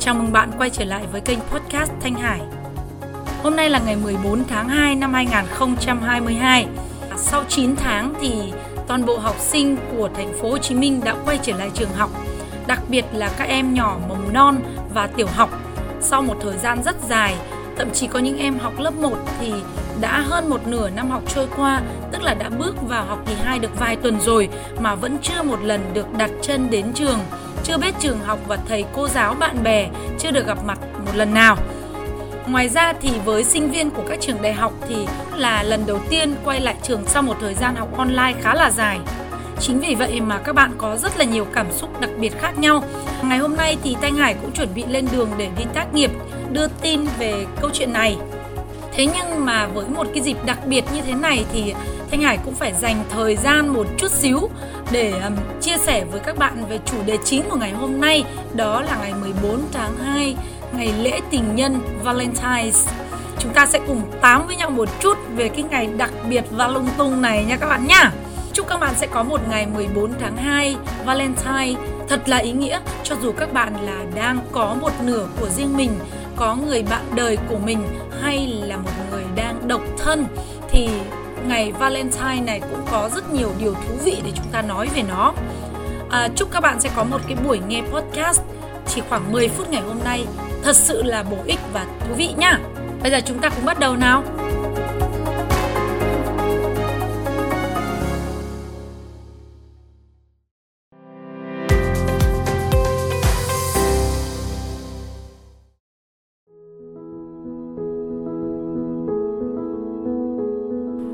Chào mừng bạn quay trở lại với kênh podcast Thanh Hải. Hôm nay là ngày 14 tháng 2 năm 2022. Sau 9 tháng thì toàn bộ học sinh của thành phố Hồ Chí Minh đã quay trở lại trường học, đặc biệt là các em nhỏ mầm non và tiểu học. Sau một thời gian rất dài, thậm chí có những em học lớp 1 thì đã hơn một nửa năm học trôi qua, tức là đã bước vào học kỳ 2 được vài tuần rồi mà vẫn chưa một lần được đặt chân đến trường, chưa biết trường học và thầy cô giáo bạn bè, chưa được gặp mặt một lần nào. Ngoài ra thì với sinh viên của các trường đại học thì là lần đầu tiên quay lại trường sau một thời gian học online khá là dài. Chính vì vậy mà các bạn có rất là nhiều cảm xúc đặc biệt khác nhau. Ngày hôm nay thì Thanh Hải cũng chuẩn bị lên đường để đi tác nghiệp, đưa tin về câu chuyện này. Thế nhưng mà với một cái dịp đặc biệt như thế này thì Thanh Hải cũng phải dành thời gian một chút xíu để um, chia sẻ với các bạn về chủ đề chính của ngày hôm nay, đó là ngày 14 tháng 2, ngày lễ tình nhân Valentine's. Chúng ta sẽ cùng tám với nhau một chút về cái ngày đặc biệt và lung tung này nha các bạn nhá. Chúc các bạn sẽ có một ngày 14 tháng 2 Valentine thật là ý nghĩa cho dù các bạn là đang có một nửa của riêng mình, có người bạn đời của mình hay là một người đang độc thân thì ngày Valentine này cũng có rất nhiều điều thú vị để chúng ta nói về nó. À, chúc các bạn sẽ có một cái buổi nghe podcast chỉ khoảng 10 phút ngày hôm nay thật sự là bổ ích và thú vị nhá. Bây giờ chúng ta cũng bắt đầu nào.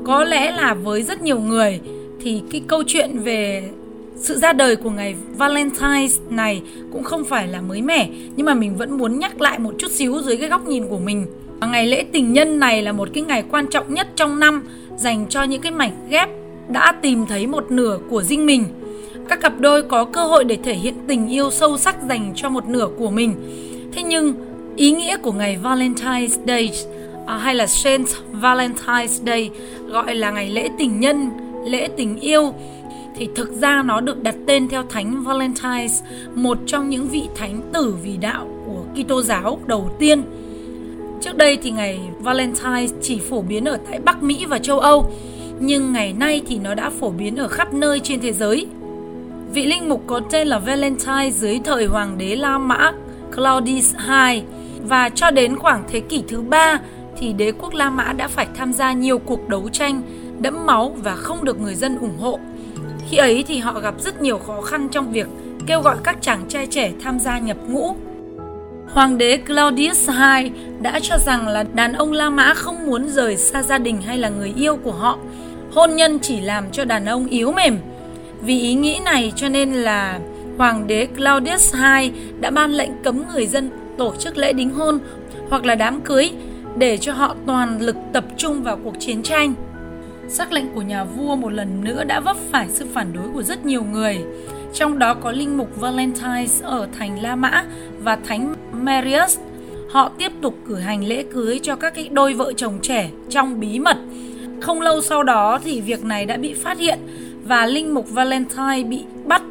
Có lẽ là với rất nhiều người, thì cái câu chuyện về sự ra đời của ngày Valentine này cũng không phải là mới mẻ, nhưng mà mình vẫn muốn nhắc lại một chút xíu dưới cái góc nhìn của mình. Ngày lễ tình nhân này là một cái ngày quan trọng nhất trong năm, dành cho những cái mảnh ghép đã tìm thấy một nửa của riêng mình. Các cặp đôi có cơ hội để thể hiện tình yêu sâu sắc dành cho một nửa của mình. Thế nhưng, ý nghĩa của ngày Valentine's Day à, hay là Saint Valentine's Day gọi là ngày lễ tình nhân, lễ tình yêu thì thực ra nó được đặt tên theo Thánh Valentine, một trong những vị thánh tử vì đạo của Kitô giáo đầu tiên. Trước đây thì ngày Valentine chỉ phổ biến ở tại Bắc Mỹ và châu Âu, nhưng ngày nay thì nó đã phổ biến ở khắp nơi trên thế giới. Vị linh mục có tên là Valentine dưới thời hoàng đế La Mã Claudius II và cho đến khoảng thế kỷ thứ ba thì đế quốc La Mã đã phải tham gia nhiều cuộc đấu tranh, đẫm máu và không được người dân ủng hộ. Khi ấy thì họ gặp rất nhiều khó khăn trong việc kêu gọi các chàng trai trẻ tham gia nhập ngũ. Hoàng đế Claudius II đã cho rằng là đàn ông La Mã không muốn rời xa gia đình hay là người yêu của họ. Hôn nhân chỉ làm cho đàn ông yếu mềm. Vì ý nghĩ này cho nên là Hoàng đế Claudius II đã ban lệnh cấm người dân tổ chức lễ đính hôn hoặc là đám cưới để cho họ toàn lực tập trung vào cuộc chiến tranh. Sắc lệnh của nhà vua một lần nữa đã vấp phải sự phản đối của rất nhiều người, trong đó có linh mục Valentine ở thành La Mã và thánh Marius. Họ tiếp tục cử hành lễ cưới cho các cái đôi vợ chồng trẻ trong bí mật. Không lâu sau đó thì việc này đã bị phát hiện và linh mục Valentine bị bắt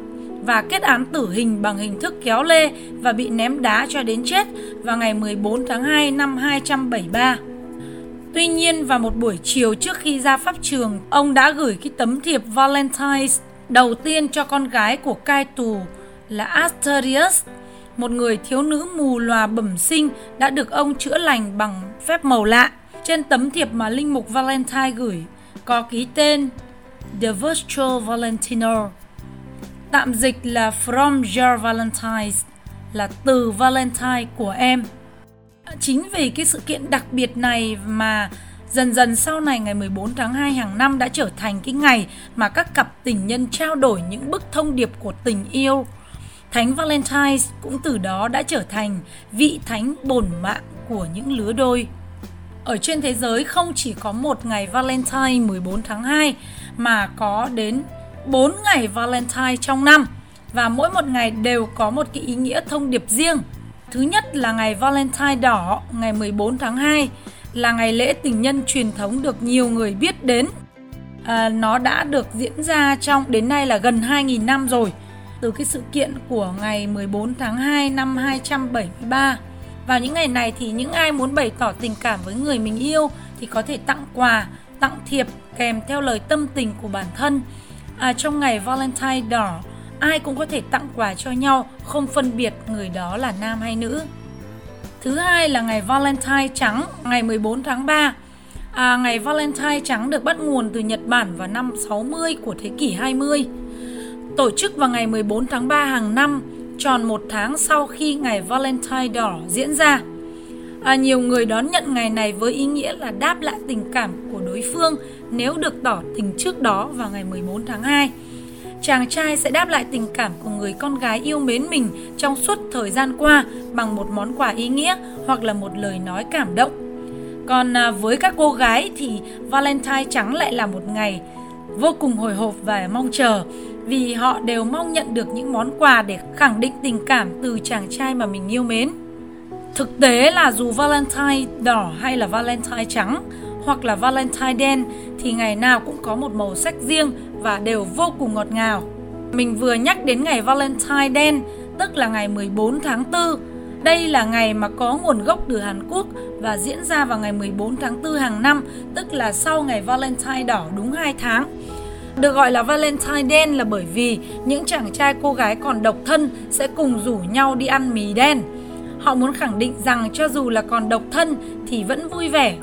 và kết án tử hình bằng hình thức kéo lê và bị ném đá cho đến chết vào ngày 14 tháng 2 năm 273. Tuy nhiên vào một buổi chiều trước khi ra pháp trường, ông đã gửi cái tấm thiệp Valentine đầu tiên cho con gái của cai tù là Asterius, một người thiếu nữ mù lòa bẩm sinh đã được ông chữa lành bằng phép màu lạ. Trên tấm thiệp mà linh mục Valentine gửi có ký tên The Virtual Valentino Tạm dịch là From Your Valentine là từ Valentine của em. Chính vì cái sự kiện đặc biệt này mà dần dần sau này ngày 14 tháng 2 hàng năm đã trở thành cái ngày mà các cặp tình nhân trao đổi những bức thông điệp của tình yêu. Thánh Valentine cũng từ đó đã trở thành vị thánh bổn mạng của những lứa đôi. Ở trên thế giới không chỉ có một ngày Valentine 14 tháng 2 mà có đến 4 ngày Valentine trong năm và mỗi một ngày đều có một cái ý nghĩa thông điệp riêng. Thứ nhất là ngày Valentine đỏ, ngày 14 tháng 2 là ngày lễ tình nhân truyền thống được nhiều người biết đến. À, nó đã được diễn ra trong đến nay là gần 2.000 năm rồi. từ cái sự kiện của ngày 14 tháng 2 năm 273. Vào những ngày này thì những ai muốn bày tỏ tình cảm với người mình yêu thì có thể tặng quà, tặng thiệp kèm theo lời tâm tình của bản thân. À, trong ngày Valentine đỏ, ai cũng có thể tặng quà cho nhau, không phân biệt người đó là nam hay nữ. Thứ hai là ngày Valentine trắng, ngày 14 tháng 3. À, ngày Valentine trắng được bắt nguồn từ Nhật Bản vào năm 60 của thế kỷ 20. Tổ chức vào ngày 14 tháng 3 hàng năm, tròn một tháng sau khi ngày Valentine đỏ diễn ra. À, nhiều người đón nhận ngày này với ý nghĩa là đáp lại tình cảm của đối phương nếu được tỏ tình trước đó vào ngày 14 tháng 2. Chàng trai sẽ đáp lại tình cảm của người con gái yêu mến mình trong suốt thời gian qua bằng một món quà ý nghĩa hoặc là một lời nói cảm động. Còn à, với các cô gái thì Valentine trắng lại là một ngày vô cùng hồi hộp và mong chờ, vì họ đều mong nhận được những món quà để khẳng định tình cảm từ chàng trai mà mình yêu mến. Thực tế là dù Valentine đỏ hay là Valentine trắng hoặc là Valentine đen thì ngày nào cũng có một màu sắc riêng và đều vô cùng ngọt ngào. Mình vừa nhắc đến ngày Valentine đen, tức là ngày 14 tháng 4. Đây là ngày mà có nguồn gốc từ Hàn Quốc và diễn ra vào ngày 14 tháng 4 hàng năm, tức là sau ngày Valentine đỏ đúng 2 tháng. Được gọi là Valentine đen là bởi vì những chàng trai cô gái còn độc thân sẽ cùng rủ nhau đi ăn mì đen. Họ muốn khẳng định rằng cho dù là còn độc thân thì vẫn vui vẻ.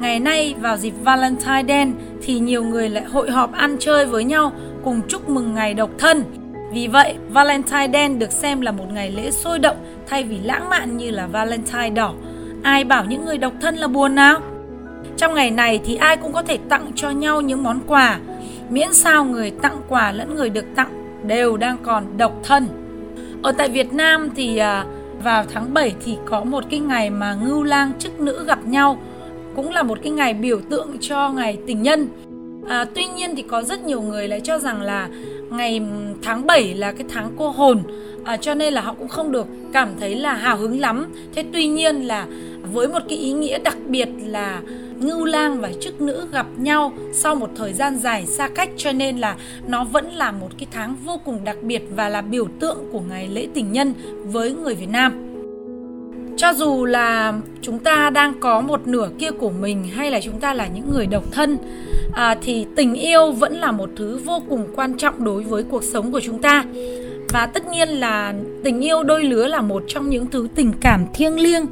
Ngày nay vào dịp Valentine đen thì nhiều người lại hội họp ăn chơi với nhau cùng chúc mừng ngày độc thân. Vì vậy, Valentine đen được xem là một ngày lễ sôi động thay vì lãng mạn như là Valentine đỏ. Ai bảo những người độc thân là buồn nào? Trong ngày này thì ai cũng có thể tặng cho nhau những món quà, miễn sao người tặng quà lẫn người được tặng đều đang còn độc thân. Ở tại Việt Nam thì à, vào tháng 7 thì có một cái ngày mà ngưu lang chức nữ gặp nhau cũng là một cái ngày biểu tượng cho ngày tình nhân. À, tuy nhiên thì có rất nhiều người lại cho rằng là ngày tháng 7 là cái tháng cô hồn à, cho nên là họ cũng không được cảm thấy là hào hứng lắm. Thế tuy nhiên là với một cái ý nghĩa đặc biệt là ngưu lang và chức nữ gặp nhau sau một thời gian dài xa cách cho nên là nó vẫn là một cái tháng vô cùng đặc biệt và là biểu tượng của ngày lễ tình nhân với người Việt Nam cho dù là chúng ta đang có một nửa kia của mình hay là chúng ta là những người độc thân à, thì tình yêu vẫn là một thứ vô cùng quan trọng đối với cuộc sống của chúng ta. Và tất nhiên là tình yêu đôi lứa là một trong những thứ tình cảm thiêng liêng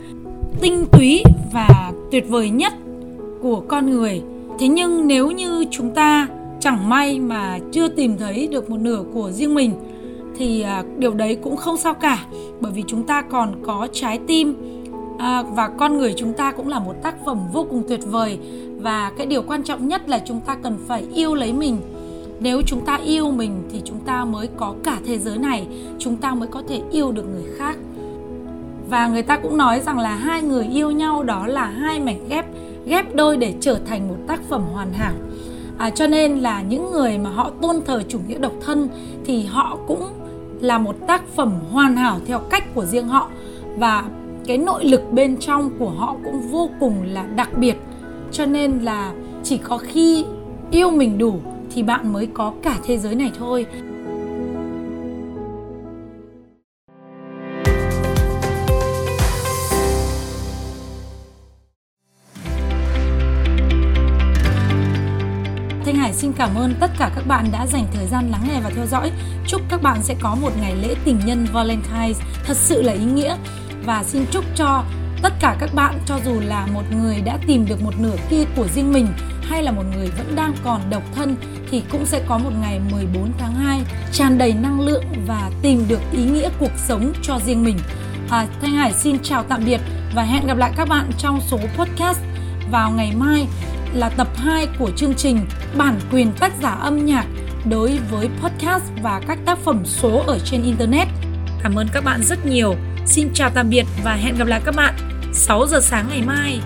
tinh túy và tuyệt vời nhất của con người. Thế nhưng nếu như chúng ta chẳng may mà chưa tìm thấy được một nửa của riêng mình thì à, điều đấy cũng không sao cả bởi vì chúng ta còn có trái tim à, và con người chúng ta cũng là một tác phẩm vô cùng tuyệt vời. Và cái điều quan trọng nhất là chúng ta cần phải yêu lấy mình. Nếu chúng ta yêu mình thì chúng ta mới có cả thế giới này chúng ta mới có thể yêu được người khác. Và người ta cũng nói rằng là hai người yêu nhau đó là hai mảnh ghép ghép đôi để trở thành một tác phẩm hoàn hảo. À, cho nên là những người mà họ tôn thờ chủ nghĩa độc thân thì họ cũng là một tác phẩm hoàn hảo theo cách của riêng họ. Và cái nội lực bên trong của họ cũng vô cùng là đặc biệt. Cho nên là chỉ có khi yêu mình đủ thì bạn mới có cả thế giới này thôi. Xin cảm ơn tất cả các bạn đã dành thời gian lắng nghe và theo dõi. Chúc các bạn sẽ có một ngày lễ tình nhân Valentine's thật sự là ý nghĩa và xin chúc cho tất cả các bạn cho dù là một người đã tìm được một nửa kia của riêng mình hay là một người vẫn đang còn độc thân thì cũng sẽ có một ngày 14 tháng 2 tràn đầy năng lượng và tìm được ý nghĩa cuộc sống cho riêng mình. À, Thanh Hải xin chào tạm biệt và hẹn gặp lại các bạn trong số podcast vào ngày mai là tập 2 của chương trình Bản quyền tác giả âm nhạc đối với podcast và các tác phẩm số ở trên Internet. Cảm ơn các bạn rất nhiều. Xin chào tạm biệt và hẹn gặp lại các bạn 6 giờ sáng ngày mai.